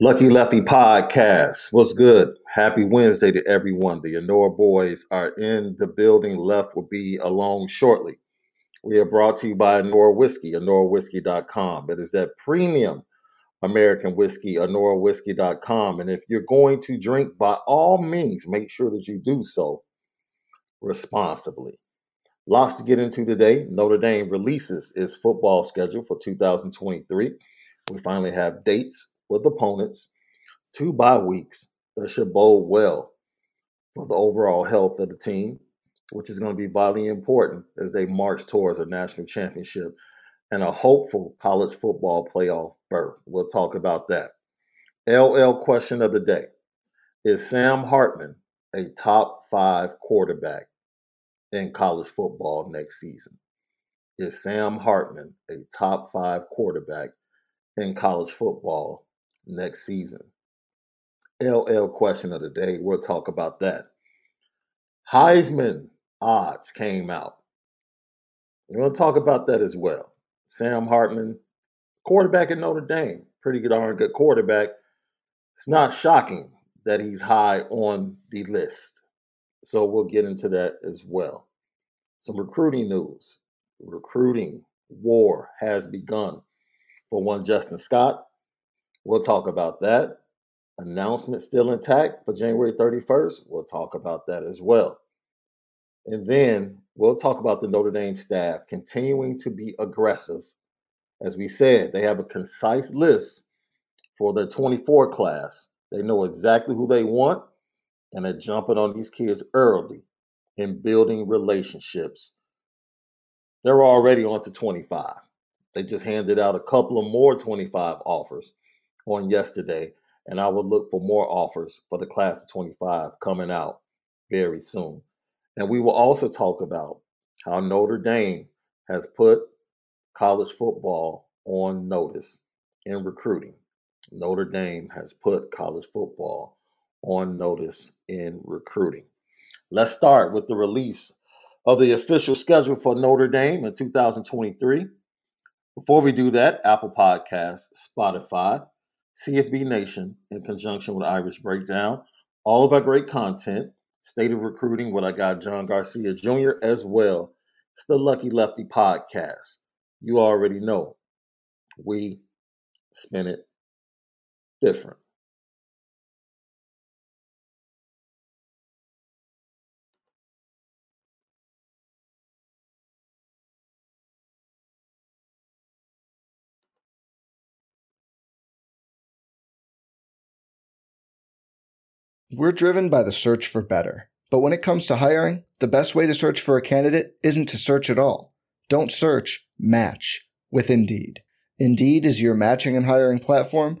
Lucky Lefty Podcast. What's good? Happy Wednesday to everyone. The Anora boys are in the building. Left will be along shortly. We are brought to you by Anora Whiskey, AnoraWhiskey.com. It is that premium American whiskey, AnoraWhiskey.com. And if you're going to drink, by all means, make sure that you do so responsibly. Lots to get into today. Notre Dame releases its football schedule for 2023. We finally have dates with opponents, two bye weeks that should bode well for the overall health of the team, which is going to be vitally important as they march towards a national championship and a hopeful college football playoff berth. We'll talk about that. LL question of the day Is Sam Hartman a top five quarterback in college football next season? Is Sam Hartman a top five quarterback in college football next season? LL question of the day. We'll talk about that. Heisman odds came out. We're going to talk about that as well. Sam Hartman, quarterback at Notre Dame, pretty good, darn good quarterback. It's not shocking that he's high on the list. So we'll get into that as well. Some recruiting news. Recruiting war has begun for one Justin Scott. We'll talk about that. Announcement still intact for January 31st. We'll talk about that as well. And then we'll talk about the Notre Dame staff continuing to be aggressive. As we said, they have a concise list for the 24 class. They know exactly who they want, and they're jumping on these kids early and building relationships. They're already on to 25. They just handed out a couple of more 25 offers on yesterday, and I will look for more offers for the class of 25 coming out very soon. And we will also talk about how Notre Dame has put college football on notice in recruiting. Notre Dame has put college football on notice in recruiting. Let's start with the release of the official schedule for Notre Dame in 2023. Before we do that, Apple Podcasts, Spotify, CFB Nation, in conjunction with Irish Breakdown, all of our great content State of Recruiting with I got John Garcia Jr. as well. It's the Lucky Lefty podcast. You already know we spin it different. We're driven by the search for better. But when it comes to hiring, the best way to search for a candidate isn't to search at all. Don't search, match with Indeed. Indeed is your matching and hiring platform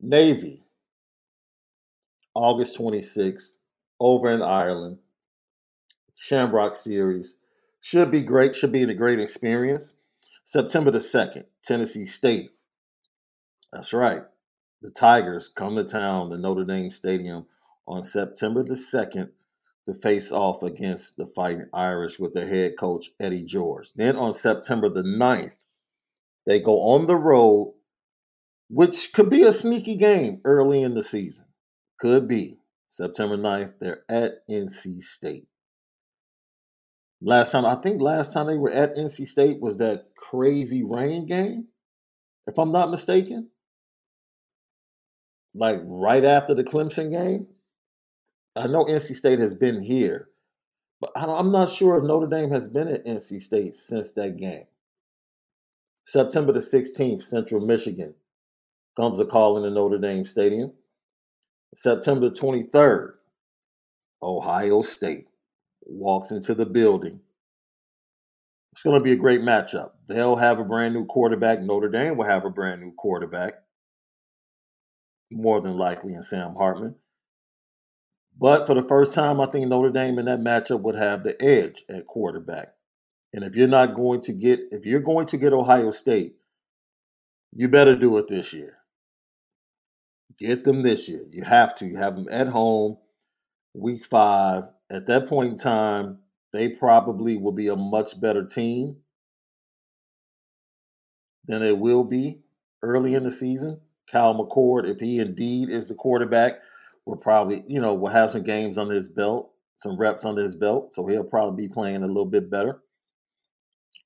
Navy, August 26th, over in Ireland. Shamrock Series. Should be great, should be a great experience. September the 2nd, Tennessee State. That's right. The Tigers come to town the Notre Dame Stadium on September the 2nd to face off against the Fighting Irish with their head coach, Eddie George. Then on September the 9th, they go on the road, which could be a sneaky game early in the season. Could be. September 9th, they're at NC State. Last time, I think last time they were at NC State was that crazy rain game, if I'm not mistaken. Like right after the Clemson game. I know NC State has been here, but I'm not sure if Notre Dame has been at NC State since that game. September the 16th, Central Michigan comes a call in the Notre Dame Stadium. September 23rd, Ohio State walks into the building. It's going to be a great matchup. They'll have a brand new quarterback. Notre Dame will have a brand new quarterback, more than likely in Sam Hartman. But for the first time, I think Notre Dame in that matchup would have the edge at quarterback. And if you're not going to get, if you're going to get Ohio State, you better do it this year. Get them this year. You have to. You have them at home, week five. At that point in time, they probably will be a much better team than they will be early in the season. Kyle McCord, if he indeed is the quarterback, will probably, you know, will have some games under his belt, some reps under his belt. So he'll probably be playing a little bit better.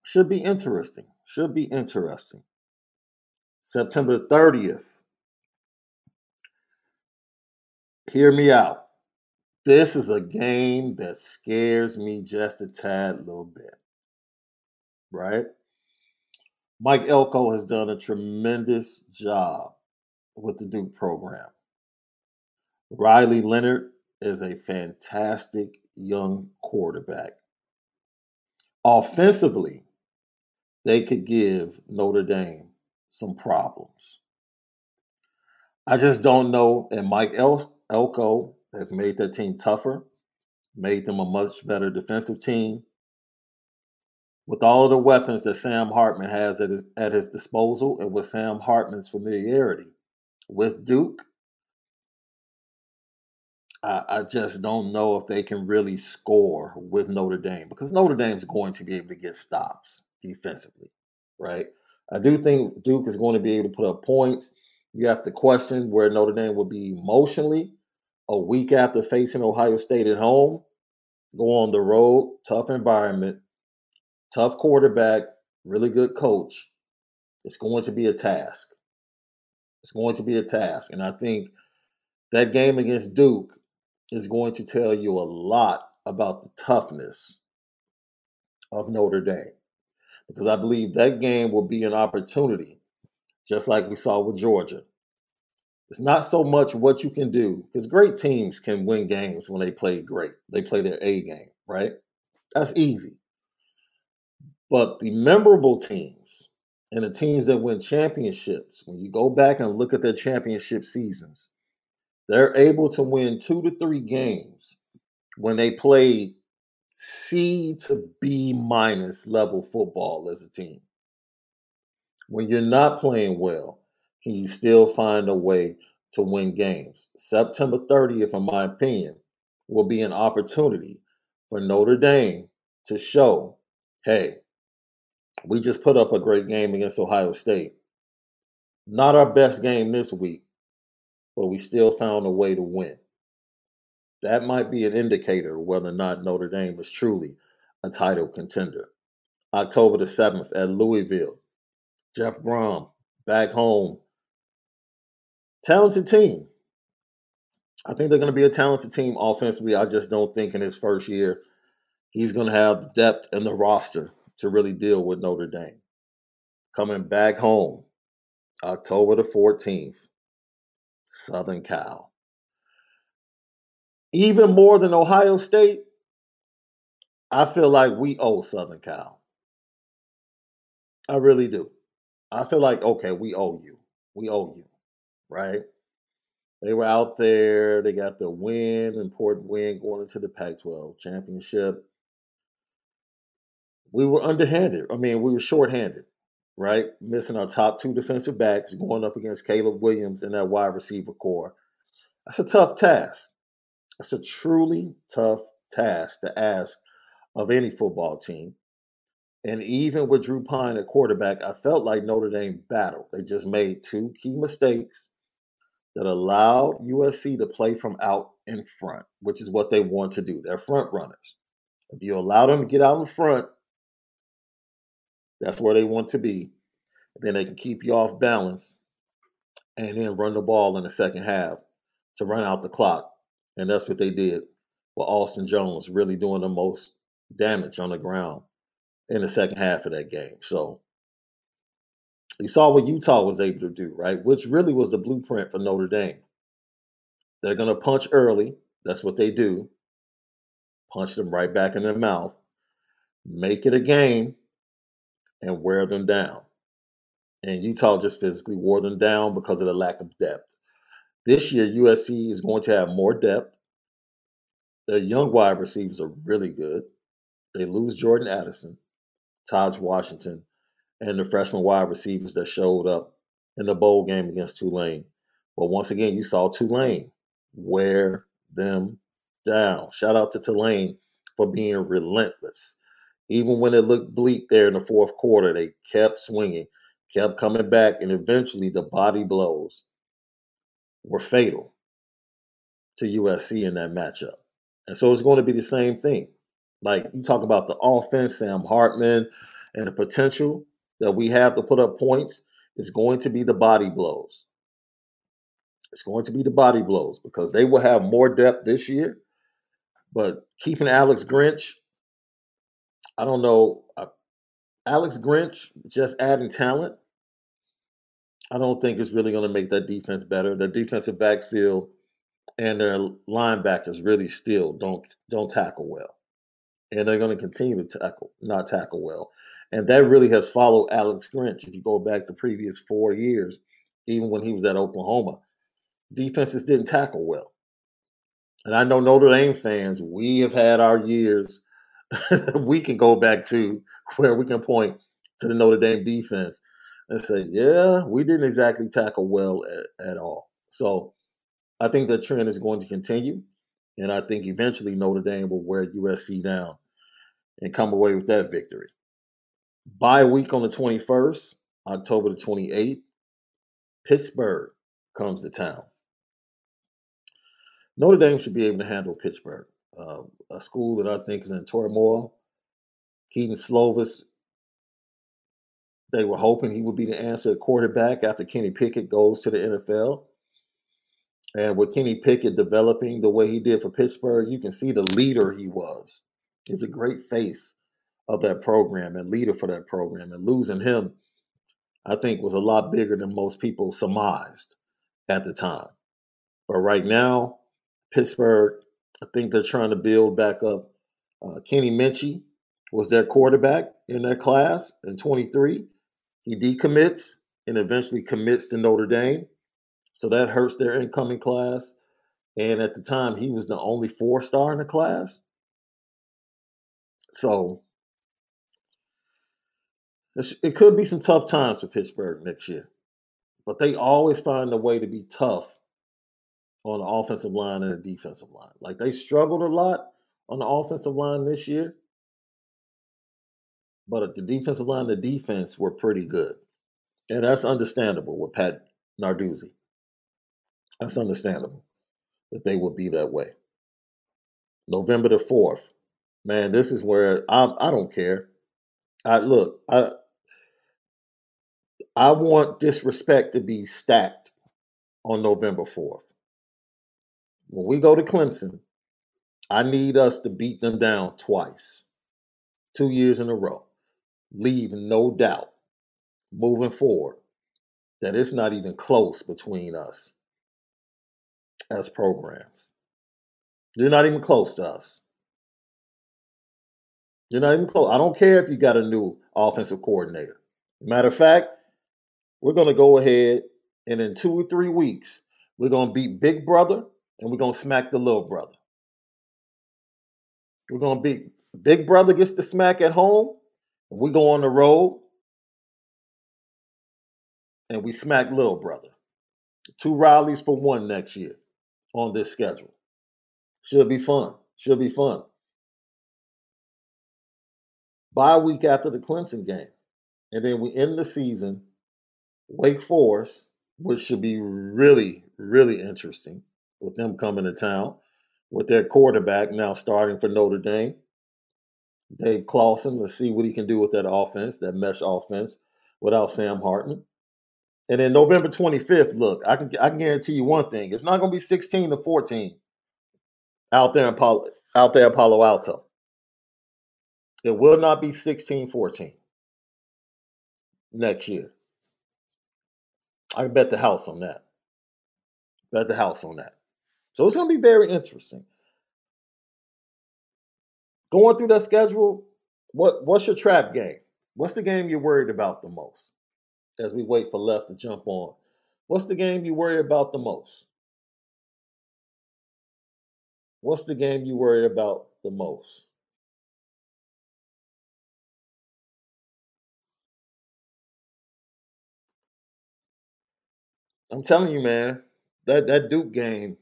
Should be interesting. Should be interesting. September 30th. Hear me out. This is a game that scares me just a tad little bit. Right? Mike Elko has done a tremendous job with the Duke program. Riley Leonard is a fantastic young quarterback. Offensively, they could give Notre Dame some problems. I just don't know. And Mike El- Elko has made that team tougher, made them a much better defensive team. With all of the weapons that Sam Hartman has at his, at his disposal, and with Sam Hartman's familiarity with Duke, I, I just don't know if they can really score with Notre Dame because Notre Dame's going to be able to get stops defensively, right? I do think Duke is going to be able to put up points. You have to question where Notre Dame will be emotionally a week after facing Ohio State at home, go on the road, tough environment, tough quarterback, really good coach. It's going to be a task. It's going to be a task. And I think that game against Duke is going to tell you a lot about the toughness of Notre Dame. Because I believe that game will be an opportunity, just like we saw with Georgia, it's not so much what you can do, because great teams can win games when they play great. They play their A game, right? That's easy. But the memorable teams and the teams that win championships, when you go back and look at their championship seasons, they're able to win two to three games when they play C to B minus level football as a team. When you're not playing well, can you still find a way to win games? September 30th, in my opinion, will be an opportunity for Notre Dame to show hey, we just put up a great game against Ohio State. Not our best game this week, but we still found a way to win. That might be an indicator whether or not Notre Dame is truly a title contender. October the 7th at Louisville. Jeff Brohm back home Talented team. I think they're going to be a talented team offensively. I just don't think in his first year he's going to have the depth in the roster to really deal with Notre Dame. Coming back home, October the 14th, Southern Cal. Even more than Ohio State, I feel like we owe Southern Cal. I really do. I feel like, okay, we owe you. We owe you, right? They were out there. They got the win, important win going into the Pac 12 championship. We were underhanded. I mean, we were shorthanded, right? Missing our top two defensive backs, going up against Caleb Williams and that wide receiver corps. That's a tough task. That's a truly tough task to ask of any football team. And even with Drew Pyne at quarterback, I felt like Notre Dame battled. They just made two key mistakes that allowed USC to play from out in front, which is what they want to do. They're front runners. If you allow them to get out in front, that's where they want to be. Then they can keep you off balance and then run the ball in the second half to run out the clock. And that's what they did with Austin Jones really doing the most damage on the ground in the second half of that game. So you saw what Utah was able to do, right? Which really was the blueprint for Notre Dame. They're going to punch early. That's what they do. Punch them right back in the mouth, make it a game, and wear them down. And Utah just physically wore them down because of the lack of depth. This year, USC is going to have more depth. Their young wide receivers are really good. They lose Jordan Addison, Tahj Washington, and the freshman wide receivers that showed up in the bowl game against Tulane. But once again, you saw Tulane wear them down. Shout out to Tulane for being relentless. Even when it looked bleak there in the fourth quarter, they kept swinging, kept coming back, and eventually the body blows were fatal to USC in that matchup. And so it's going to be the same thing. Like you talk about the offense, Sam Hartman, and the potential that we have to put up points is going to be the body blows. It's going to be the body blows because they will have more depth this year. But keeping Alex Grinch, I don't know. Alex Grinch just adding talent, I don't think it's really going to make that defense better. Their defensive backfield and their linebackers really still don't don't tackle well, and they're going to continue to tackle not tackle well. And that really has followed Alex Grinch. If you go back the previous four years, even when he was at Oklahoma, defenses didn't tackle well. And I know Notre Dame fans, we have had our years we can go back to where we can point to the Notre Dame defense and say, yeah, we didn't exactly tackle well at, at all. So I think that trend is going to continue. And I think eventually Notre Dame will wear USC down and come away with that victory. Bye week on the 21st, October the 28th, Pittsburgh comes to town. Notre Dame should be able to handle Pittsburgh, uh, a school that I think is in turmoil. Kedon Slovis, they were hoping he would be the answer quarterback after Kenny Pickett goes to the NFL. And with Kenny Pickett developing the way he did for Pittsburgh, you can see the leader he was. He's a great face of that program and leader for that program. And losing him, I think, was a lot bigger than most people surmised at the time. But right now, Pittsburgh, I think they're trying to build back up. Uh, Kenny Minchey was their quarterback in their class in 23. He decommits and eventually commits to Notre Dame. So that hurts their incoming class. And at the time, he was the only four star in the class. So it could be some tough times for Pittsburgh next year, but they always find a way to be tough on the offensive line and the defensive line. Like they struggled a lot on the offensive line this year, but the defensive line the defense were pretty good. And that's understandable with Pat Narduzzi. That's understandable that they would be that way. November the 4th. Man, this is where I I don't care. I look, I I want disrespect to be stacked on November 4th. When we go to Clemson, I need us to beat them down twice, two years in a row. leave no doubt moving forward that it's not even close between us as programs. You're not even close to us. You're not even close. I don't care if you got a new offensive coordinator. Matter of fact, we're going to go ahead and in two or three weeks, we're going to beat Big Brother and we're going to smack the little brother. We're going to beat Big Brother gets the smack at home, and we go on the road and we smack Little Brother. Two rallies for one next year on this schedule. Should be fun. Should be fun. Bye week after the Clemson game. And then we end the season, Wake Forest, which should be really, really interesting with them coming to town, with their quarterback now starting for Notre Dame. Dave Clawson, let's see what he can do with that offense, that mesh offense, without Sam Hartman. And then November 25th, look, I can I can guarantee you one thing. It's not going to be 16 to 14 out there in Palo, out there in Palo Alto. It will not be 16 14 next year. I can bet the house on that. Bet the house on that. So it's going to be very interesting. Going through that schedule, what what's your trap game? What's the game you're worried about the most? as we wait for left to jump on. What's the game you worry about the most? What's the game you worry about the most? I'm telling you, man, that, that Duke game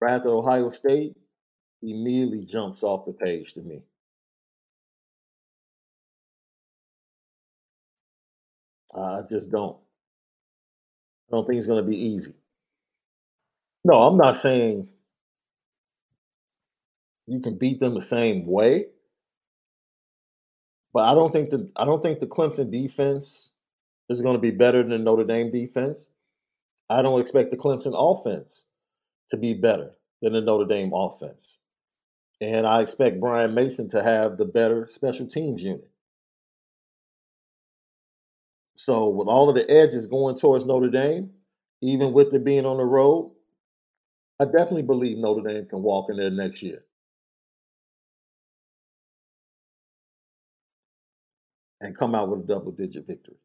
right after Ohio State immediately jumps off the page to me. I just don't. I don't think it's going to be easy. No, I'm not saying you can beat them the same way, but I don't think the I don't think the Clemson defense is going to be better than the Notre Dame defense. I don't expect the Clemson offense to be better than the Notre Dame offense. And I expect Brian Mason to have the better special teams unit. So with all of the edges going towards Notre Dame, even with it being on the road, I definitely believe Notre Dame can walk in there next year. And come out with a double digit victory.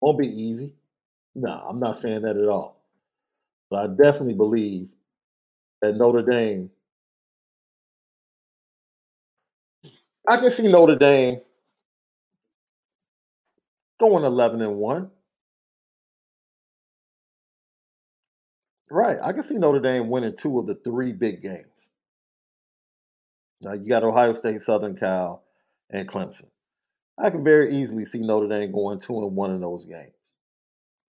Won't be easy. No, I'm not saying that at all. But I definitely believe that Notre Dame, I can see Notre Dame going 11 and 1. Right. I can see Notre Dame winning two of the three big games. Now you got Ohio State, Southern Cal, and Clemson. I can very easily see Notre Dame going two and one in those games.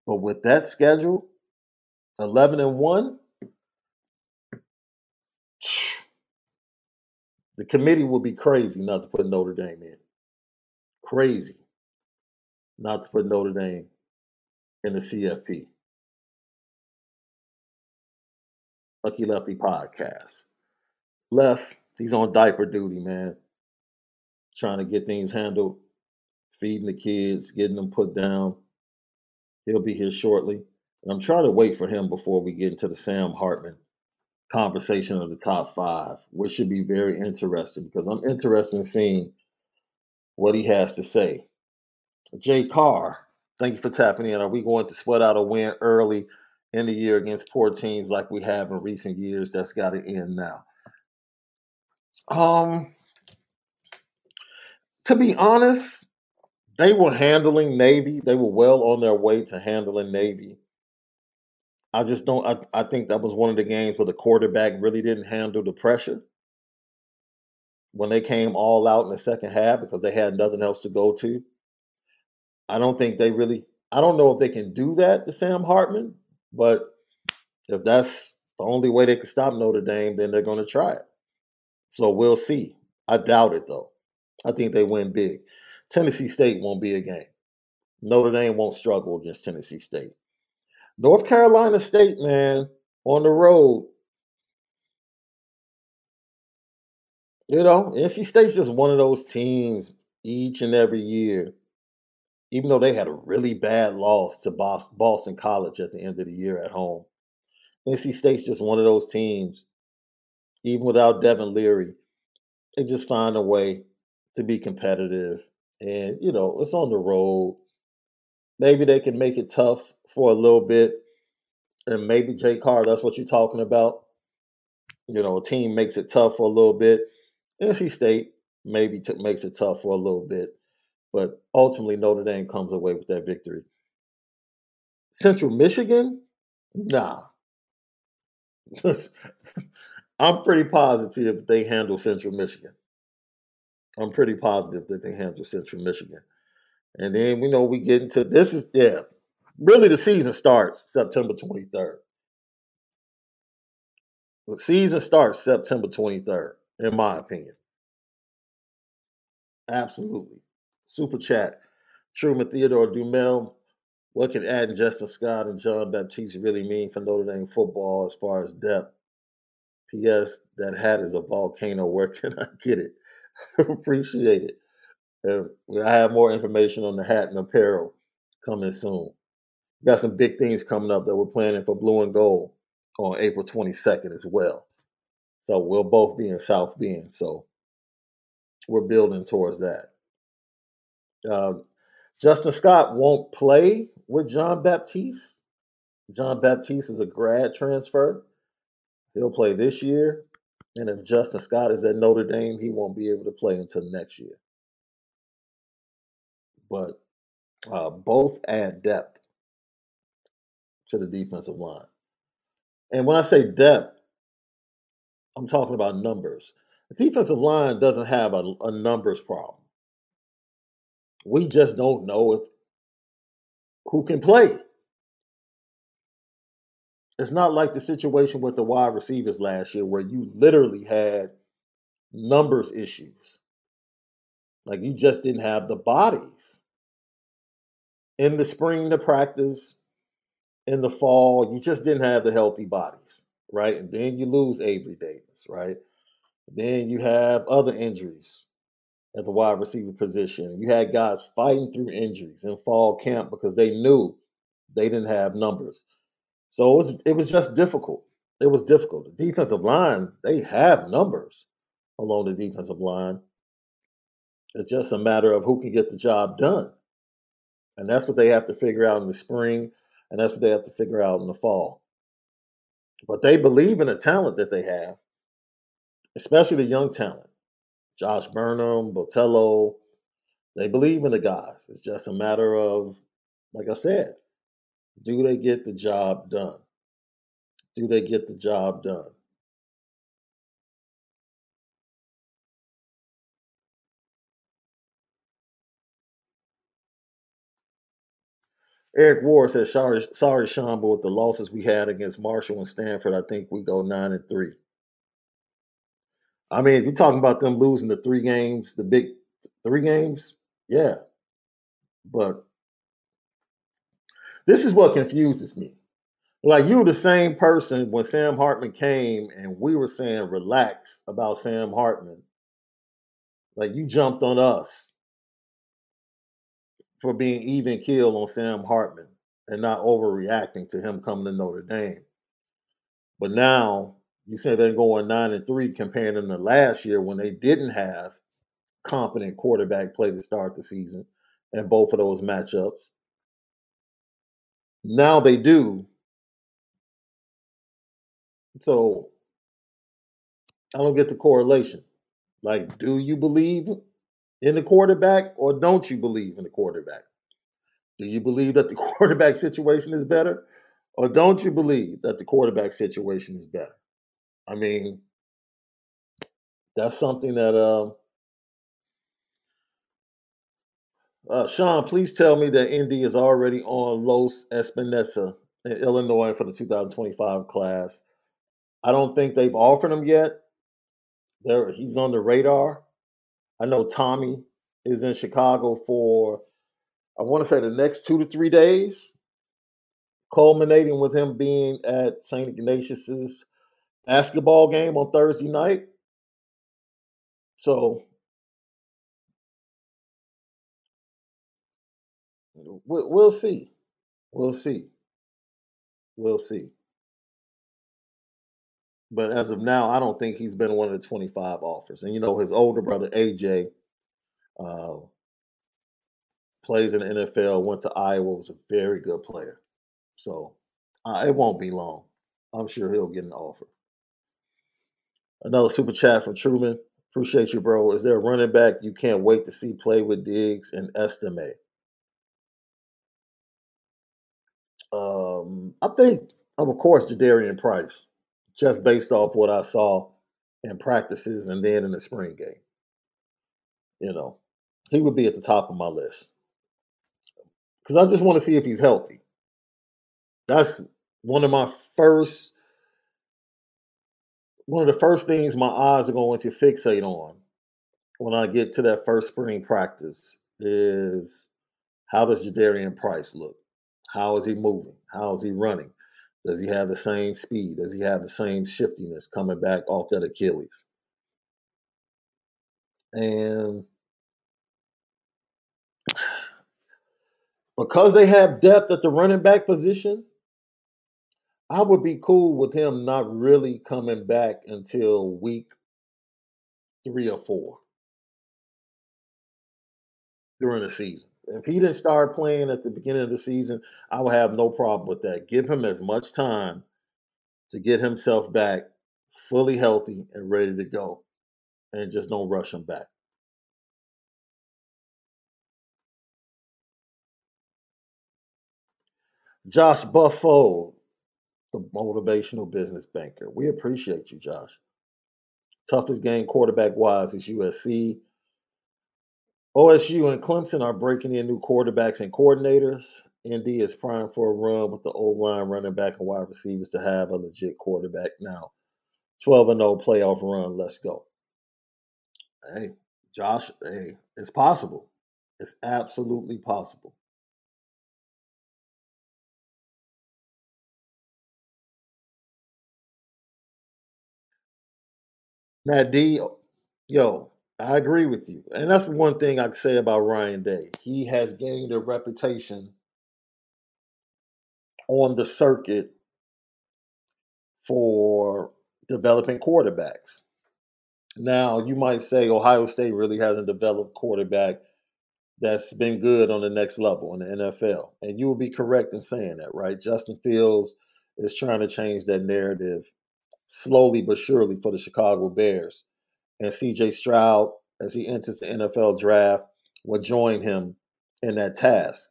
But with that schedule, 11 and 1, the committee will be crazy not to put Notre Dame in. Crazy not to put Notre Dame in the CFP. Lucky Lefty podcast. Left, he's on diaper duty, man. Trying to get things handled, feeding the kids, getting them put down. He'll be here shortly. And I'm trying to wait for him before we get into the Sam Hartman conversation of the top five, which should be very interesting because I'm interested in seeing what he has to say Jay Carr, thank you for tapping in. Are we going to split out a win early in the year against poor teams like we have in recent years? That's got to end now. Um, to be honest, they were handling Navy. They were well on their way to handling Navy. I just don't. I, I think that was one of the games where the quarterback really didn't handle the pressure when they came all out in the second half because they had nothing else to go to. I don't think they really. I don't know if they can do that to Sam Hartman, but if that's the only way they can stop Notre Dame, then they're going to try it. So we'll see. I doubt it though. I think they win big. Tennessee State won't be a game. Notre Dame won't struggle against Tennessee State. North Carolina State, man, on the road. You know, NC State's just one of those teams each and every year, even though they had a really bad loss to Boston College at the end of the year at home. NC State's just one of those teams, even without Devin Leary, they just find a way to be competitive. And, you know, it's on the road. Maybe they can make it tough for a little bit. And maybe Jay Carr, that's what you're talking about. You know, a team makes it tough for a little bit. NC State maybe t- makes it tough for a little bit. But ultimately, Notre Dame comes away with that victory. Central Michigan? Nah. I'm pretty positive they handle Central Michigan. I'm pretty positive that they handle Central Michigan. And then we know we get into this is yeah, really the season starts September 23rd. The season starts September 23rd, in my opinion. Absolutely. Super chat. Truman Theodore Dumel. What can adding Justin Scott and John Baptiste really mean for Notre Dame football as far as depth? P.S. That hat is a volcano. Where can I get it? Appreciate it. And I have more information on the hat and apparel coming soon. Got some big things coming up that we're planning for Blue and Gold on April 22nd as well. So we'll both be in South Bend. So we're building towards that. Uh, Justin Scott won't play with John Baptiste. John Baptiste is a grad transfer. He'll play this year. And if Justin Scott is at Notre Dame, he won't be able to play until next year. But uh, both add depth to the defensive line. And when I say depth, I'm talking about numbers. The defensive line doesn't have a, a numbers problem. We just don't know if who can play. It's not like the situation with the wide receivers last year where you literally had numbers issues. Like you just didn't have the bodies. In the spring to practice, in the fall, you just didn't have the healthy bodies, right? And then you lose Avery Davis, right? Then you have other injuries at the wide receiver position. You had guys fighting through injuries in fall camp because they knew they didn't have numbers. So it was it was just difficult. It was difficult. The defensive line, they have numbers along the defensive line. It's just a matter of who can get the job done. And that's what they have to figure out in the spring, and that's what they have to figure out in the fall. But they believe in the talent that they have, especially the young talent. Josh Burnham, Botello, they believe in the guys. It's just a matter of, like I said, do they get the job done? Do they get the job done? Eric Ward says, sorry, sorry, Sean, but with the losses we had against Marshall and Stanford, I think we go nine and three. I mean, if you're talking about them losing the three games, the big three games, yeah. But this is what confuses me. Like you were the same person when Sam Hartman came and we were saying relax about Sam Hartman. Like you jumped on us for being even keel on Sam Hartman and not overreacting to him coming to Notre Dame. But now you say they're going nine and three comparing them to last year when they didn't have competent quarterback play to start the season and both of those matchups. Now they do. So I don't get the correlation. Like, do you believe in the quarterback or don't you believe in the quarterback? Do you believe that the quarterback situation is better or don't you believe that the quarterback situation is better? I mean, that's something that uh, Uh, Sean, please tell me that Indy is already on Los Epenesa in Illinois for the 2025 class. I don't think they've offered him yet. There, he's on the radar. I know Tommy is in Chicago for, I want to say, the next two to three days, culminating with him being at St. Ignatius's basketball game on Thursday night. So we'll see. We'll see. We'll see. But as of now, I don't think he's been one of the 25 offers. And you know, his older brother AJ uh, plays in the NFL, went to Iowa, was a very good player. So uh, it won't be long. I'm sure he'll get an offer. Another super chat from Truman. Appreciate you, bro. Is there a running back you can't wait to see play with Diggs and Estime? Um, I think, of course, Jadarian Price, just based off what I saw in practices and then in the spring game. You know, he would be at the top of my list because I just want to see if he's healthy. That's one of my first, one of the first things my eyes are going to fixate on when I get to that first spring practice is how does Jadarian Price look? How is he moving? How is he running? Does he have the same speed? Does he have the same shiftiness coming back off that Achilles? And because they have depth at the running back position, I would be cool with him not really coming back until week three or four during the season. If he didn't start playing at the beginning of the season, I would have no problem with that. Give him as much time to get himself back fully healthy and ready to go, and just don't rush him back. Josh Buffo, the motivational business banker. We appreciate you, Josh. Toughest game quarterback wise is USC. OSU and Clemson are breaking in new quarterbacks and coordinators. ND is primed for a run with the old line running back and wide receivers to have a legit quarterback now. 12 and 0 playoff run. Let's go. Hey, Josh, hey, it's possible. It's absolutely possible. Matt D, yo, I agree with you. And that's one thing I can say about Ryan Day. He has gained a reputation on the circuit for developing quarterbacks. Now, you might say Ohio State really hasn't developed quarterback that's been good on the next level in the NFL. And you will be correct in saying that, right? Justin Fields is trying to change that narrative slowly but surely for the Chicago Bears and CJ Stroud, as he enters the NFL draft, will join him in that task.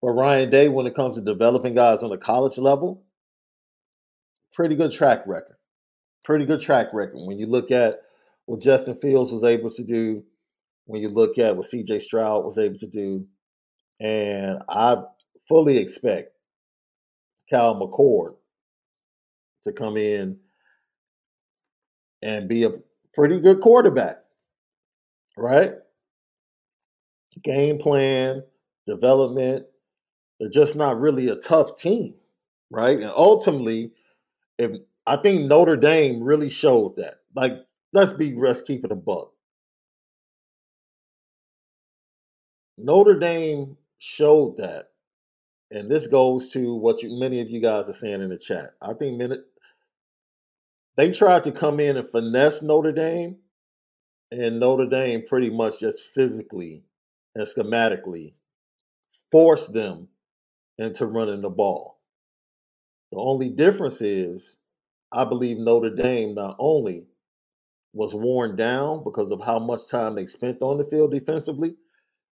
But Ryan Day, when it comes to developing guys on the college level, pretty good track record. Pretty good track record. When you look at what Justin Fields was able to do, when you look at what CJ Stroud was able to do, and I fully expect Cal McCord to come in and be a pretty good quarterback, right? Game plan, development. They're just not really a tough team, right? And ultimately, if I think Notre Dame really showed that. Like, let's be let's keep it a buck. Notre Dame showed that, and this goes to what you, many of you guys are saying in the chat. I think many, they tried to come in and finesse Notre Dame, and Notre Dame pretty much just physically and schematically forced them into running the ball. The only difference is, I believe Notre Dame not only was worn down because of how much time they spent on the field defensively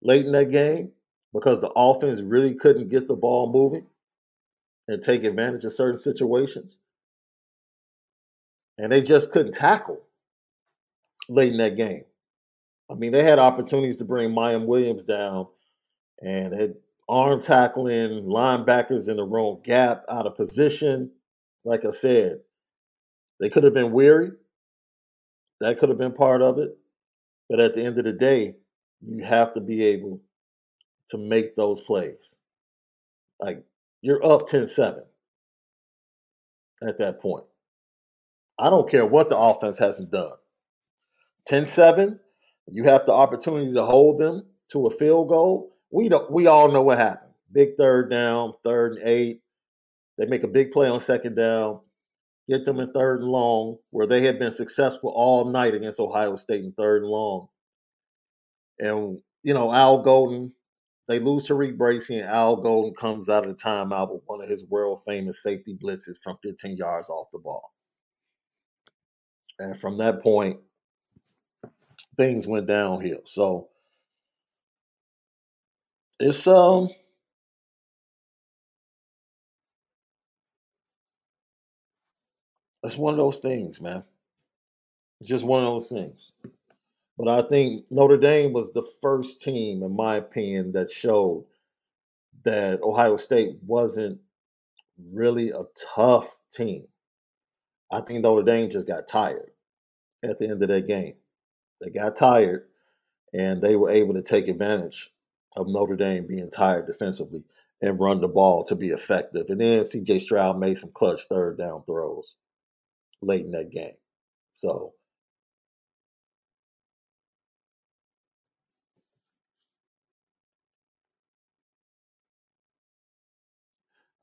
late in that game, because the offense really couldn't get the ball moving and take advantage of certain situations and they just couldn't tackle late in that game. I mean, they had opportunities to bring Miyan Williams down and had arm tackling, linebackers in the wrong gap, out of position. Like I said, they could have been weary. That could have been part of it. But at the end of the day, you have to be able to make those plays. Like you're up 10 7 at that point. I don't care what the offense hasn't done. 10 7, you have the opportunity to hold them to a field goal. We don't we all know what happened. Big third down, third and eight. They make a big play on second down, get them in third and long, where they had been successful all night against Ohio State in third and long. And, you know, Al Golden, they lose to Reed Bracy, and Al Golden comes out of the timeout with one of his world famous safety blitzes from 15 yards off the ball. And from that point, things went downhill. So it's um it's one of those things, man. It's just one of those things. But I think Notre Dame was the first team, in my opinion, that showed that Ohio State wasn't really a tough team. I think Notre Dame just got tired at the end of that game. They got tired and they were able to take advantage of Notre Dame being tired defensively and run the ball to be effective. And then CJ Stroud made some clutch third down throws late in that game. So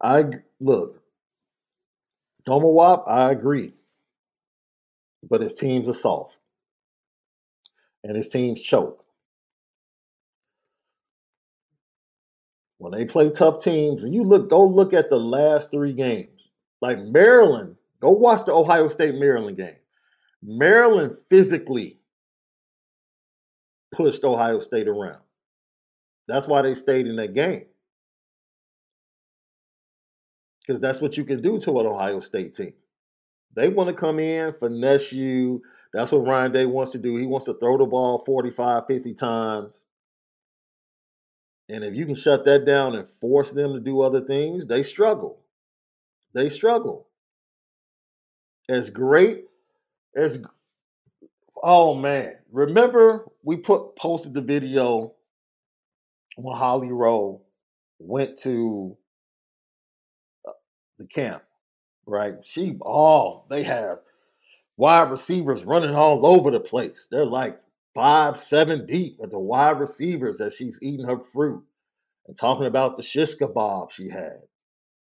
I look, Toma Wap, I agree. But his teams are soft. And his teams choke. When they play tough teams, and you look, go look at the last three games. Like Maryland, go watch the Ohio State Maryland game. Maryland physically pushed Ohio State around. That's why they stayed in that game. Because that's what you can do to an Ohio State team. They want to come in, finesse you. That's what Ryan Day wants to do. He wants to throw the ball 45, 50 times. And if you can shut that down and force them to do other things, they struggle. They struggle. As great as oh man, remember we put posted the video when Holly Rowe went to the camp, right? She oh, they have wide receivers running all over the place. They're like five, seven deep at the wide receivers as she's eating her fruit and talking about the shish kebab she had.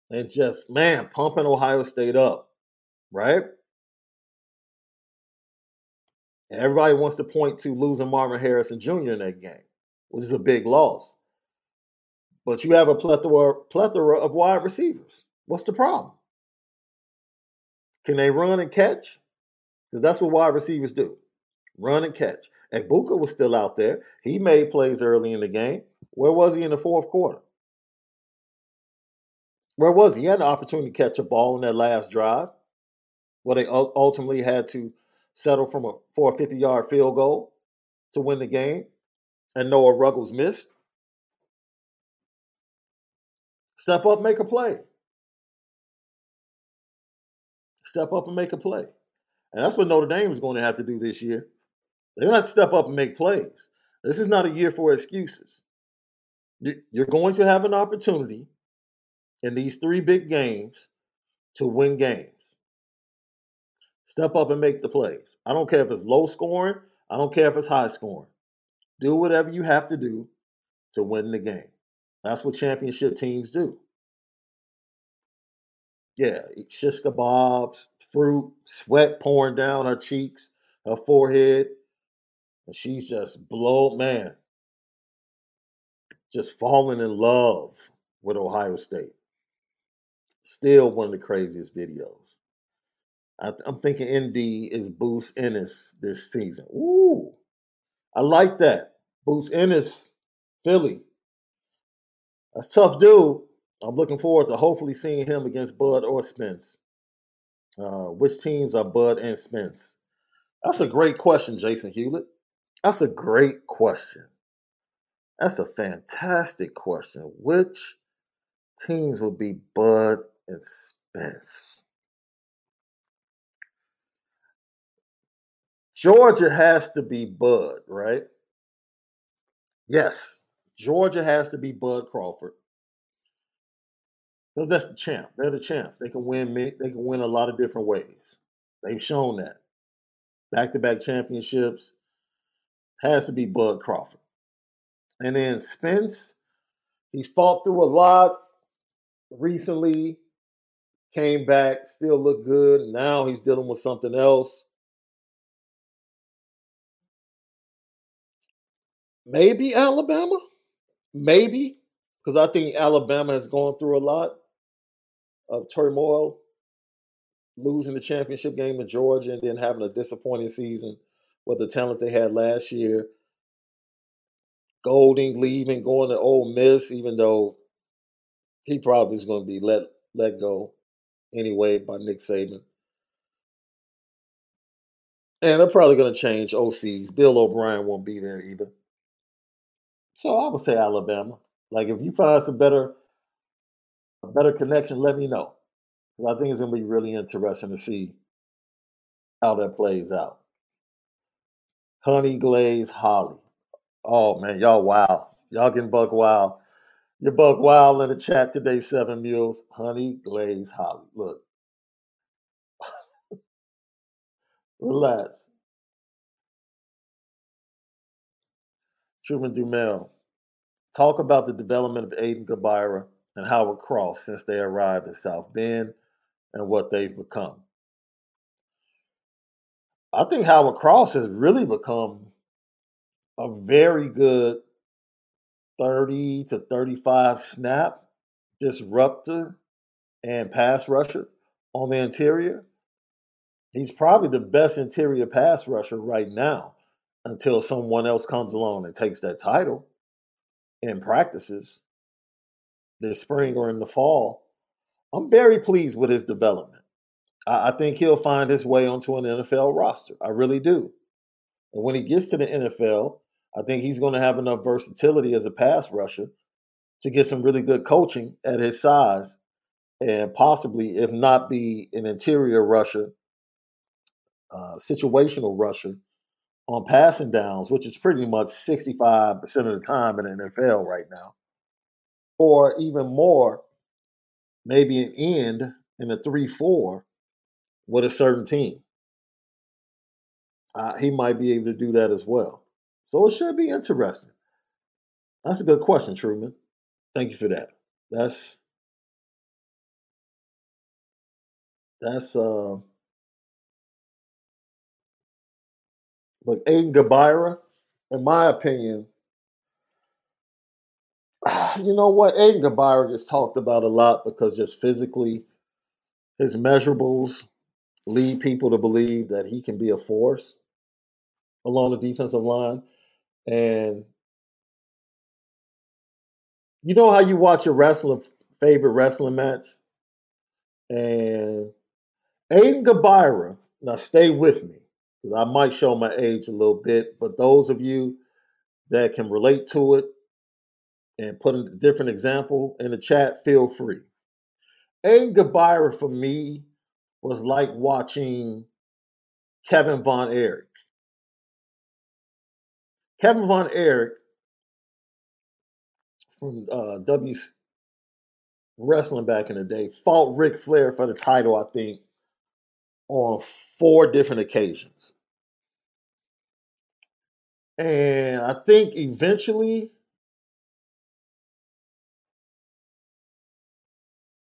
And just, man, pumping Ohio State up, right? And everybody wants to point to losing Marvin Harrison Jr. in that game, which is a big loss. But you have a plethora, plethora of wide receivers. What's the problem? Can they run and catch? Because that's what wide receivers do run and catch. And Egbuka was still out there. He made plays early in the game. Where was he in the fourth quarter? Where was he? He had an opportunity to catch a ball in that last drive where they ultimately had to settle from a, for a 50 yard field goal to win the game, and Noah Ruggles missed. Step up, make a play. Step up and make a play. And that's what Notre Dame is going to have to do this year. They're going to have to step up and make plays. This is not a year for excuses. You're going to have an opportunity in these three big games to win games. Step up and make the plays. I don't care if it's low scoring, I don't care if it's high scoring. Do whatever you have to do to win the game. That's what championship teams do. Yeah, shish kebabs, fruit, sweat pouring down her cheeks, her forehead. And she's just blow, man, just falling in love with Ohio State. Still one of the craziest videos. I, am thinking ND is Boots Ennis this season. Ooh, I like that. Boots Ennis, Philly. That's tough dude. I'm looking forward to hopefully seeing him against Bud or Spence. Uh, which teams are Bud and Spence? That's a great question, Jason Hewlett. That's a great question. That's a fantastic question. Which teams would be Bud and Spence? Georgia has to be Bud, right? Yes, Georgia has to be Bud Crawford. That's the champ. They're the champs. They can win. They can win a lot of different ways. They've shown that. back to back championships, has to be Bud Crawford. And then Spence, he's fought through a lot recently, came back, still looked good. Now he's dealing with something else. Maybe Alabama, maybe, because I think Alabama has gone through a lot of turmoil, losing the championship game to Georgia and then having a disappointing season with the talent they had last year. Golding leaving, going to Ole Miss, even though he probably is going to be let let go anyway by Nick Saban. And they're probably going to change OCs. Bill O'Brien won't be there either. So I would say Alabama. Like if you find some better better connection, let me know. I think it's going to be really interesting to see how that plays out. Honey Glaze Holly. Oh man, y'all wow. Y'all getting buck wild. You're buck wild in the chat today, Seven Mules. Honey Glaze Holly. Look. Relax. Truman Dumel. Talk about the development of Aiden Gobaira and Howard Cross since they arrived at South Bend and what they've become. I think Howard Cross has really become a very good 30 to 35 snap disruptor and pass rusher on the interior. He's probably the best interior pass rusher right now until someone else comes along and takes that title in practices this spring or in the fall. I'm very pleased with his development. I, I think he'll find his way onto an NFL roster. I really do. And when he gets to the NFL, I think he's going to have enough versatility as a pass rusher to get some really good coaching at his size and possibly, if not be an interior rusher, uh, situational rusher on passing downs, which is pretty much 65% of the time in the NFL right now, or even more, maybe an end in a 3 4 with a certain team. Uh, he might be able to do that as well. So it should be interesting. That's a good question, Truman. Thank you for that. That's that's uh but Aiden Gobaira, in my opinion, you know what? Aiden Gobaira gets talked about a lot because just physically, his measurables lead people to believe that he can be a force along the defensive line. And you know how you watch your wrestling favorite wrestling match? And Aiden Gobaira, now stay with me, because I might show my age a little bit, but those of you that can relate to it and put a different example in the chat, feel free. Aiden Gobaira for me was like watching Kevin Von Erich. Kevin Von Erich from uh, W Wrestling back in the day fought Ric Flair for the title, I think, on four different occasions. And I think eventually,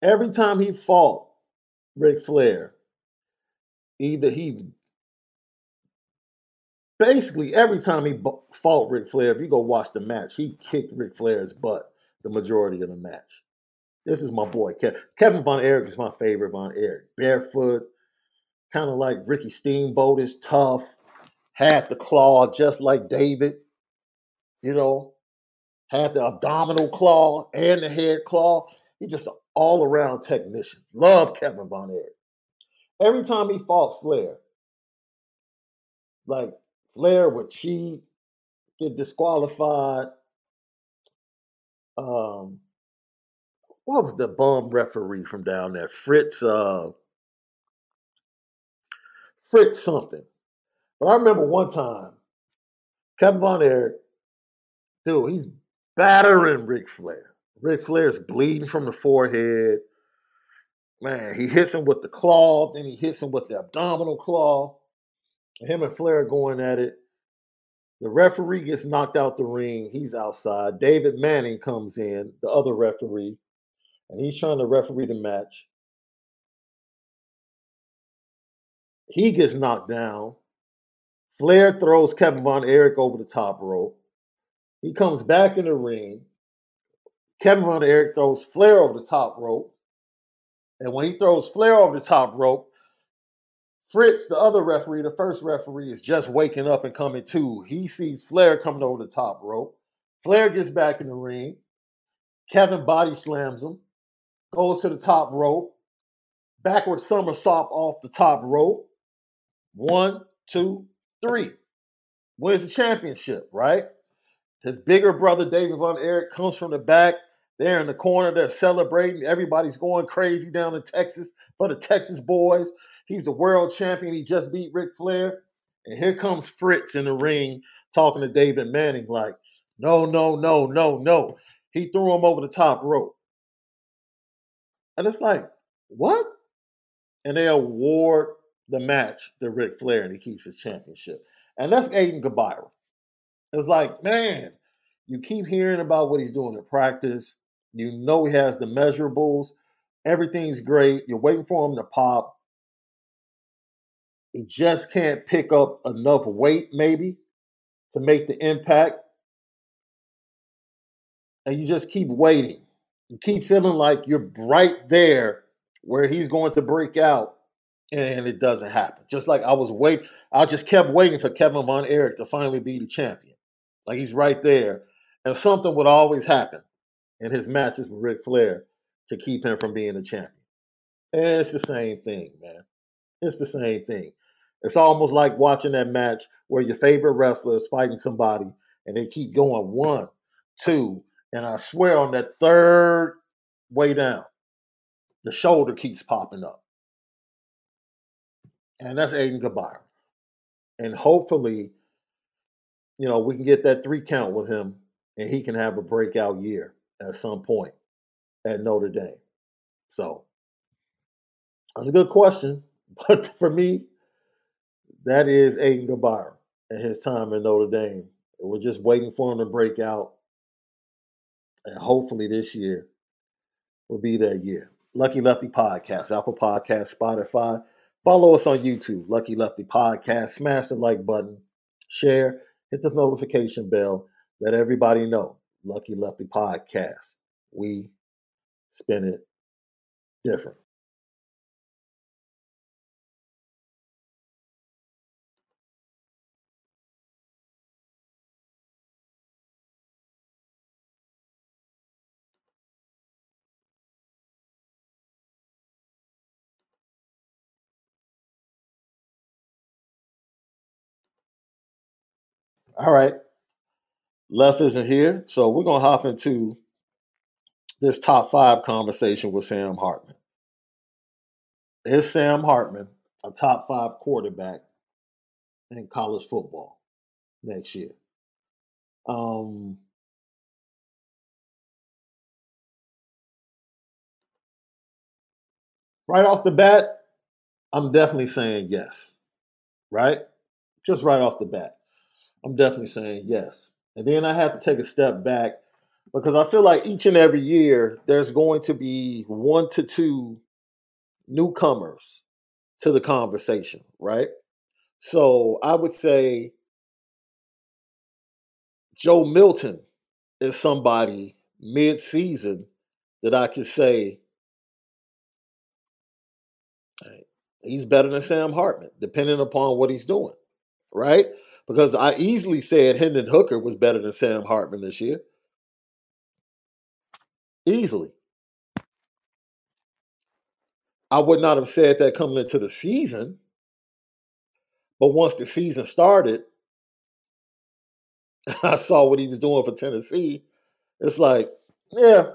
every time he fought Ric Flair, either he basically every time he fought Ric Flair, if you go watch the match, he kicked Ric Flair's butt the majority of the match. This is my boy Kevin Von Erich is my favorite Von Erich. Barefoot, kind of like Ricky Steamboat is tough, had the claw just like David, you know, had the abdominal claw and the head claw. He's just an all around technician. Love Kevin Von Erich. Every time he fought Flair, like Flair would cheat, get disqualified. Um, what was the bum referee from down there? Fritz, uh, Fritz something. But I remember one time, Kevin Von Erich, dude, he's battering Ric Flair. Ric Flair's bleeding from the forehead. Man, he hits him with the claw, then he hits him with the abdominal claw. Him and Flair going at it. The referee gets knocked out the ring. He's outside. David Manning comes in, the other referee, and he's trying to referee the match. He gets knocked down. Flair throws Kevin Von Erich over the top rope. He comes back in the ring. Kevin Von Erich throws Flair over the top rope. And when he throws Flair over the top rope, Fritz, the other referee, the first referee, is just waking up and coming to. He sees Flair coming over the top rope. Flair gets back in the ring. Kevin body slams him, goes to the top rope, backward somersault off the top rope. One, two, three. Wins the championship, right? His bigger brother, David Von Erich, comes from the back. They're in the corner. They're celebrating. Everybody's going crazy down in Texas for the Texas boys. He's the world champion. He just beat Ric Flair. And here comes Fritz in the ring talking to David Manning like, no, no, no, no, no. He threw him over the top rope. And it's like, what? And they award the match to Ric Flair and he keeps his championship. And that's Aiden Gobaira. It's like, man, you keep hearing about what he's doing in practice. You know he has the measurables. Everything's great. You're waiting for him to pop. He just can't pick up enough weight, maybe, to make the impact. And you just keep waiting. You keep feeling like you're right there where he's going to break out, and it doesn't happen. Just like I was waiting, I just kept waiting for Kevin Von Erich to finally be the champion. Like he's right there. And something would always happen in his matches with Ric Flair to keep him from being a champion. And it's the same thing, man. It's the same thing. It's almost like watching that match where your favorite wrestler is fighting somebody and they keep going one, two, and I swear on that third way down, the shoulder keeps popping up. And that's Aiden Gobaira. And hopefully, you know, we can get that three count with him and he can have a breakout year at some point at Notre Dame. So that's a good question. But for me, that is Aiden Gobaira at his time in Notre Dame. We're just waiting for him to break out. And hopefully this year will be that year. Lucky Lefty Podcast, Apple Podcast, Spotify. Follow us on YouTube, Lucky Lefty Podcast. Smash the like button, share, hit the notification bell. Let everybody know. Lucky Lefty Podcast. We spin it different. All right. Left isn't here. So we're to hop into this top five conversation with Sam Hartman. Is Sam Hartman a top five quarterback in college football next year? Um, right off the bat, I'm definitely saying yes. Right? Just right off the bat. I'm definitely saying yes. And then I have to take a step back because I feel like each and every year there's going to be one to two newcomers to the conversation, right? So I would say Joe Milton is somebody mid season that I could say he's better than Sam Hartman, depending upon what he's doing, right? Because I easily said Hendon Hooker was better than Sam Hartman this year. Easily. I would not have said that coming into the season. But once the season started, I saw what he was doing for Tennessee. It's like, yeah,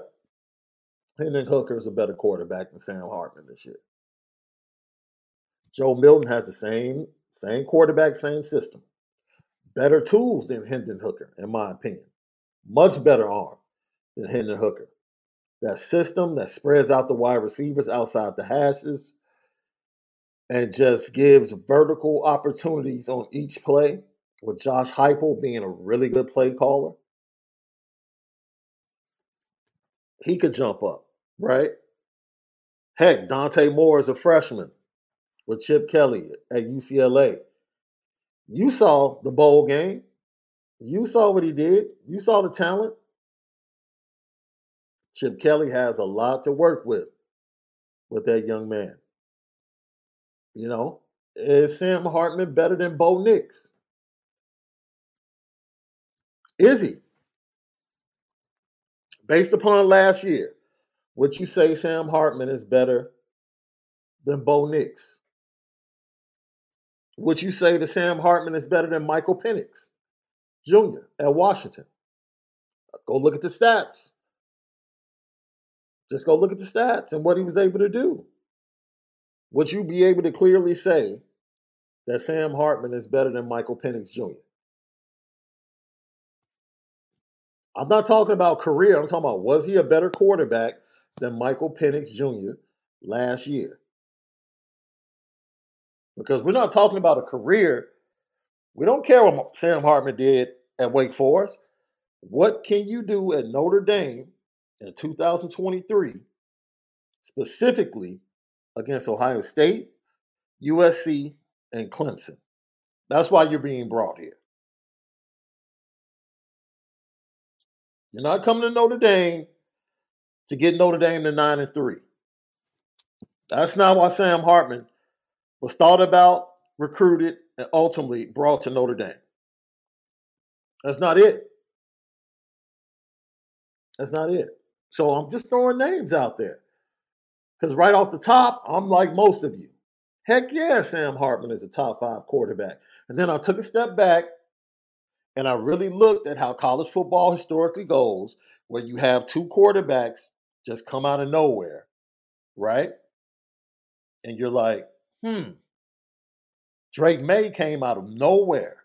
Hendon Hooker is a better quarterback than Sam Hartman this year. Joe Milton has the same same quarterback, same system better tools than Hendon Hooker, in my opinion. Much better arm than Hendon Hooker. That system that spreads out the wide receivers outside the hashes. and just gives vertical opportunities on each play, with Josh Heupel being a really good play caller, he could jump up, right? Heck, Dante Moore is a freshman with Chip Kelly at UCLA. You saw the bowl game. You saw what he did. You saw the talent. Chip Kelly has a lot to work with with that young man. You know, is Sam Hartman better than Bo Nix? Is he? Based upon last year, would you say Sam Hartman is better than Bo Nix? Would you say that Sam Hartman is better than Michael Penix Jr. at Washington? Go look at the stats. Just go look at the stats and what he was able to do. Would you be able to clearly say that Sam Hartman is better than Michael Penix Jr.? I'm not talking about career. I'm talking about was he a better quarterback than Michael Penix Jr. last year? Because we're not talking about a career. We don't care what Sam Hartman did at Wake Forest. What can you do at Notre Dame in 2023, specifically against Ohio State, USC, and Clemson. That's why you're being brought here. You're not coming to Notre Dame to get Notre Dame to 9 and 3. That's not why Sam Hartman was thought about, recruited, and ultimately brought to Notre Dame. That's not it. That's not it. So I'm just throwing names out there. Because right off the top, I'm like most of you. Heck yeah, Sam Hartman is a top five quarterback. And then I took a step back and I really looked at how college football historically goes, where you have two quarterbacks just come out of nowhere, right? And you're like, hmm, Drake Maye came out of nowhere.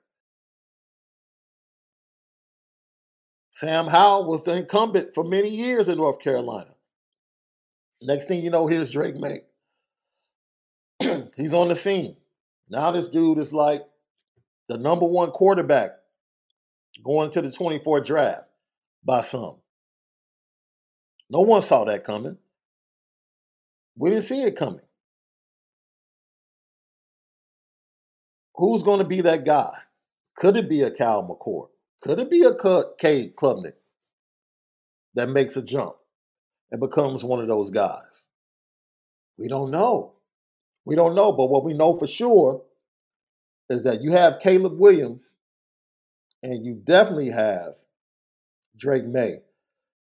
Sam Howell was the incumbent for many years in North Carolina. Next thing you know, here's Drake Maye. He's on the scene. Now this dude is like the number one quarterback going to the 24 draft by some. No one saw that coming. We didn't see it coming. Who's going to be that guy? Could it be a Kyle McCord? Could it be a Klubnik that makes a jump? and becomes one of those guys? We don't know. We don't know. But what we know for sure is that you have Caleb Williams and you definitely have Drake Maye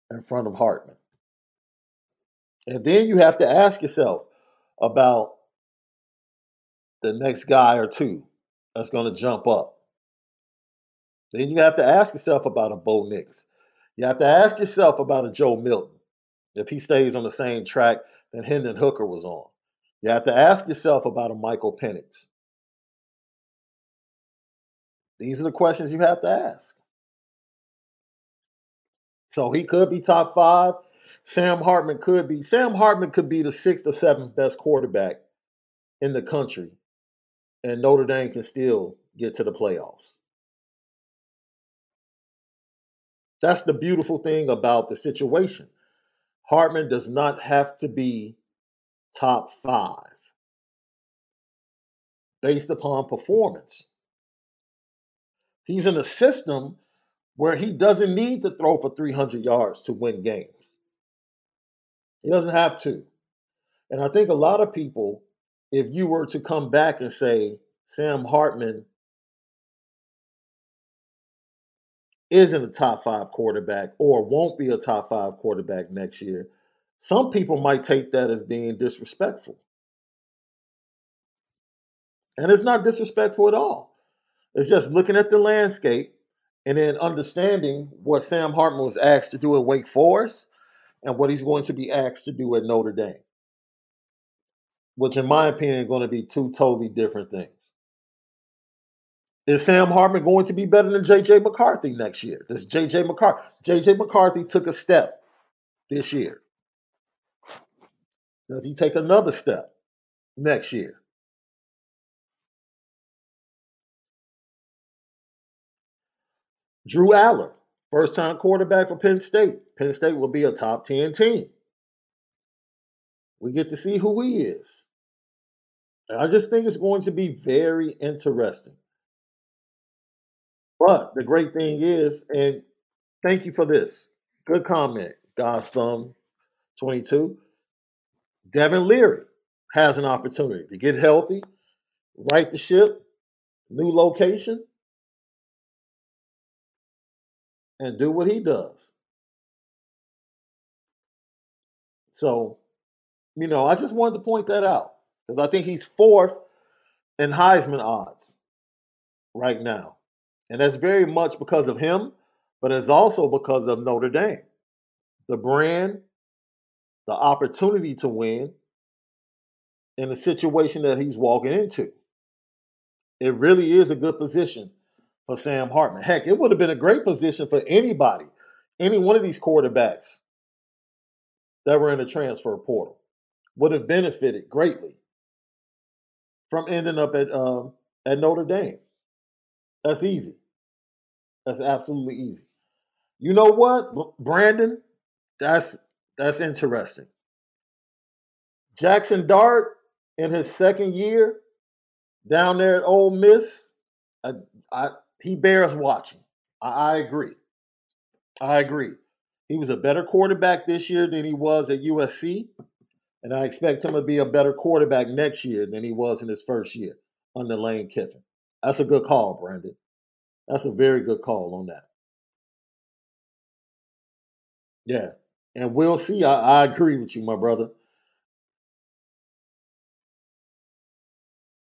in front of Hartman. And then you have to ask yourself about the next guy or two that's going to jump up. Then you have to ask yourself about a Bo Nix. You have to ask yourself about a Joe Milton if he stays on the same track that Hendon Hooker was on. You have to ask yourself about a Michael Penix. These are the questions you have to ask. So he could be top five. Sam Hartman could be. Sam Hartman could be the sixth or seventh best quarterback in the country, and Notre Dame can still get to the playoffs. That's the beautiful thing about the situation. Hartman does not have to be top five based upon performance. He's in a system where he doesn't need to throw for 300 yards to win games. He doesn't have to. And I think a lot of people, if you were to come back and say Sam Hartman isn't a top five quarterback or won't be a top five quarterback next year, some people might take that as being disrespectful. And it's not disrespectful at all. It's just looking at the landscape and then understanding what Sam Hartman was asked to do at Wake Forest and what he's going to be asked to do at Notre Dame, which in my opinion are going to be two totally different things. Is Sam Hartman going to be better than JJ McCarthy next year? Does JJ McCarthy JJ McCarthy took a step this year? Does he take another step next year? Drew Allar, first time quarterback for Penn State. Penn State will be a top 10 team. We get to see who he is. I just think it's going to be very interesting. But the great thing is, and thank you for this. Good comment, God's Thumb 22. Devin Leary has an opportunity to get healthy, right the ship, new location, and do what he does. So, you know, I just wanted to point that out because I think he's fourth in Heisman odds right now. And that's very much because of him, but it's also because of Notre Dame. The brand, the opportunity to win, in the situation that he's walking into. It really is a good position for Sam Hartman. Heck, it would have been a great position for anybody, any one of these quarterbacks that were in the transfer portal would have benefited greatly from ending up at um, at Notre Dame. That's easy. That's absolutely easy. You know what, Brandon? That's that's interesting. Jackson Dart in his second year down there at Ole Miss, I, I, he bears watching. I, I agree. I agree. He was a better quarterback this year than he was at USC, and I expect him to be a better quarterback next year than he was in his first year under Lane Kiffin. That's a good call, Brandon. That's a very good call on that. Yeah. And we'll see. I, I agree with you, my brother.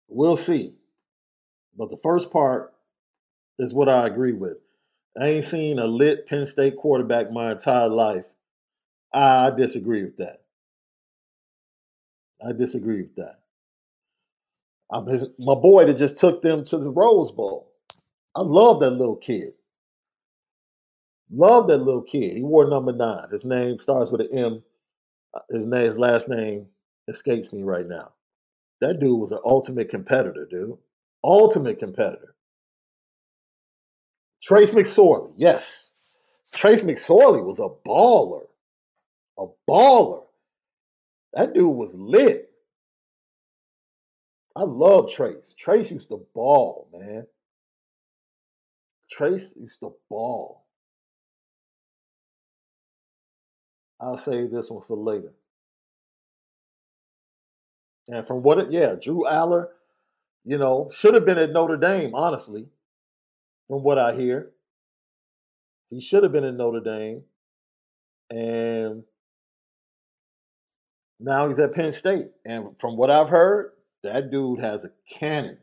We'll see. But the first part is what I agree with. I ain't seen a lit Penn State quarterback my entire life. I disagree with that. I disagree with that. I'm his, my boy that just took them to the Rose Bowl. I love that little kid. Love that little kid. He wore number nine. His name starts with an M. Uh, his name, his last name escapes me right now. That dude was an ultimate competitor, dude. Ultimate competitor. Trace McSorley, yes. Trace McSorley was a baller. A baller. That dude was lit. I love Trace. Trace used to ball, man. Trace used to ball. I'll save this one for later. And from what it, yeah, Drew Allar, you know, should have been at Notre Dame, honestly, from what I hear. He should have been in Notre Dame. And now he's at Penn State. And from what I've heard, that dude has a cannon.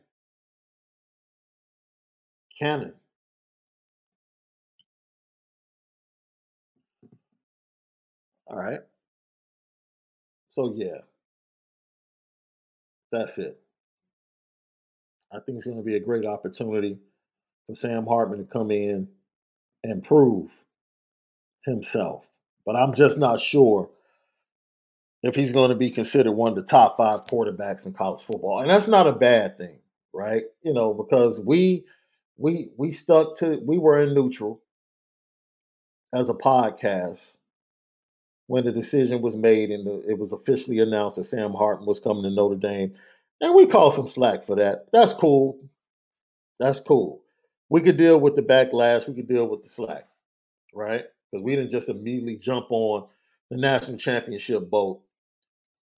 Cannon. All right. So, yeah. That's it. I think it's going to be a great opportunity for Sam Hartman to come in and prove himself. But I'm just not sure if he's going to be considered one of the top five quarterbacks in college football. And that's not a bad thing, right? You know, because we we we stuck to we were in neutral as a podcast when the decision was made and the, it was officially announced that Sam Hartman was coming to Notre Dame. And we call some slack for that. That's cool. That's cool. We could deal with the backlash. We could deal with the slack, right? Because we didn't just immediately jump on the national championship boat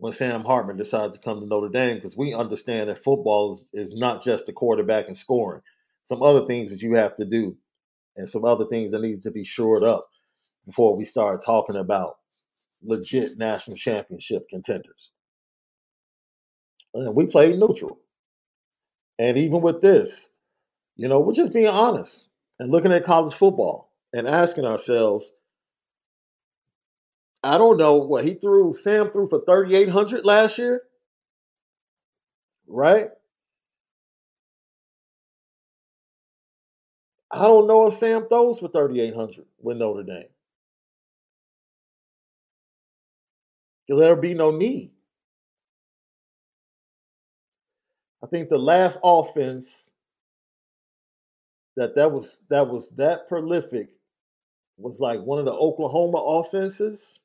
when Sam Hartman decided to come to Notre Dame because we understand that football is, is not just the quarterback and scoring. Some other things that you have to do and some other things that need to be shored up before we start talking about legit national championship contenders. And we played neutral. And even with this, you know, we're just being honest and looking at college football and asking ourselves, I don't know what he threw, Sam threw for 3,800 last year, right? I don't know if Sam throws for 3,800 with Notre Dame. There'll be no need. I think the last offense that that was that was that prolific was like one of the Oklahoma offenses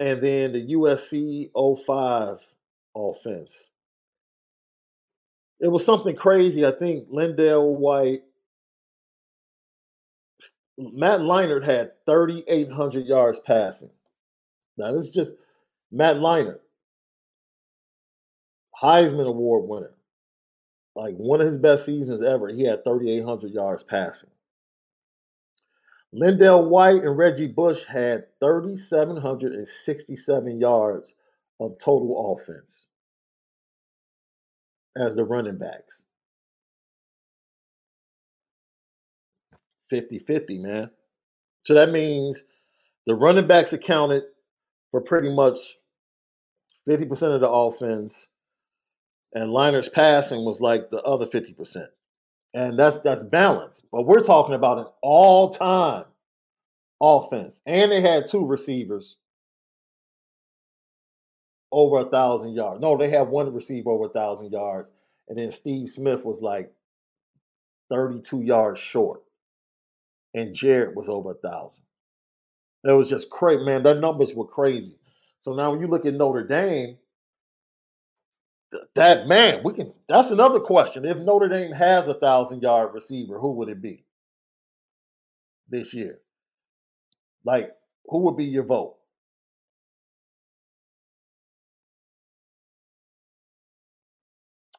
and then the USC 05 offense. It was something crazy. I think LenDale White, Matt Leinart had 3,800 yards passing. Now, this is just Matt Leinart, Heisman Award winner. Like one of his best seasons ever. He had 3,800 yards passing. LenDale White and Reggie Bush had 3,767 yards of total offense as the running backs. 50 50, man. So that means the running backs accounted for pretty much 50% of the offense, and Leinart's passing was like the other 50%. And that's that's balance. But we're talking about an all-time offense. And they had two receivers over a thousand yards. No, they had one receiver over a thousand yards. And then Steve Smith was like 32 yards short. And Jarrett was over a thousand. That was just crazy, man. Their numbers were crazy. So now when you look at Notre Dame, that man, we can. That's another question. If Notre Dame has a thousand yard receiver, who would it be this year? Like, who would be your vote?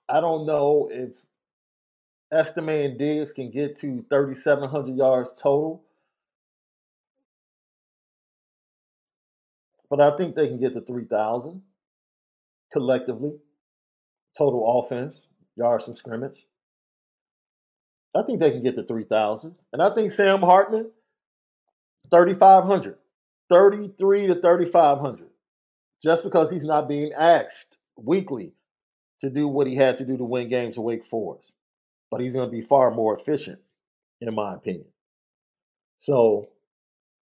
I don't know if Estime and Diggs can get to 3,700 yards total. But I think they can get to 3,000 collectively, total offense, yards from scrimmage. I think they can get to 3,000. And I think Sam Hartman, 3,500, 33 to 3,500, just because he's not being asked weekly to do what he had to do to win games at Wake Forest. But he's going to be far more efficient, in my opinion. So,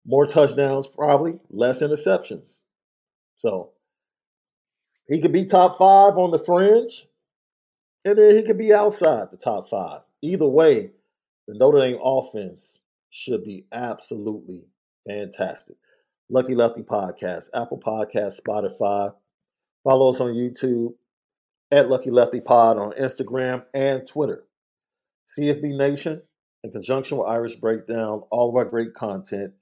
more touchdowns, probably, less interceptions. So, he could be top five on the fringe, and then he could be outside the top five. Either way, the Notre Dame offense should be absolutely fantastic. Lucky Lefty Podcast, Apple Podcast, Spotify. Follow us on YouTube at Lucky Lefty Pod on Instagram and Twitter. CFB Nation, in conjunction with Irish Breakdown, all of our great content.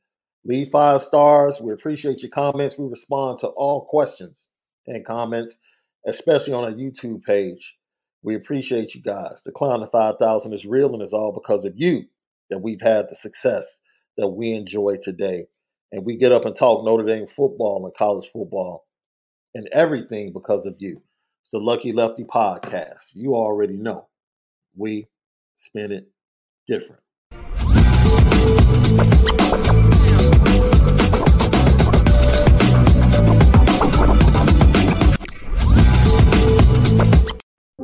Leave five stars. We appreciate your comments. We respond to all questions and comments, especially on our YouTube page. We appreciate you guys. The clown of 5,000 is real and it's all because of you that we've had the success that we enjoy today. And we get up and talk Notre Dame football and college football and everything because of you. It's the Lucky Lefty podcast. You already know. We spin it different.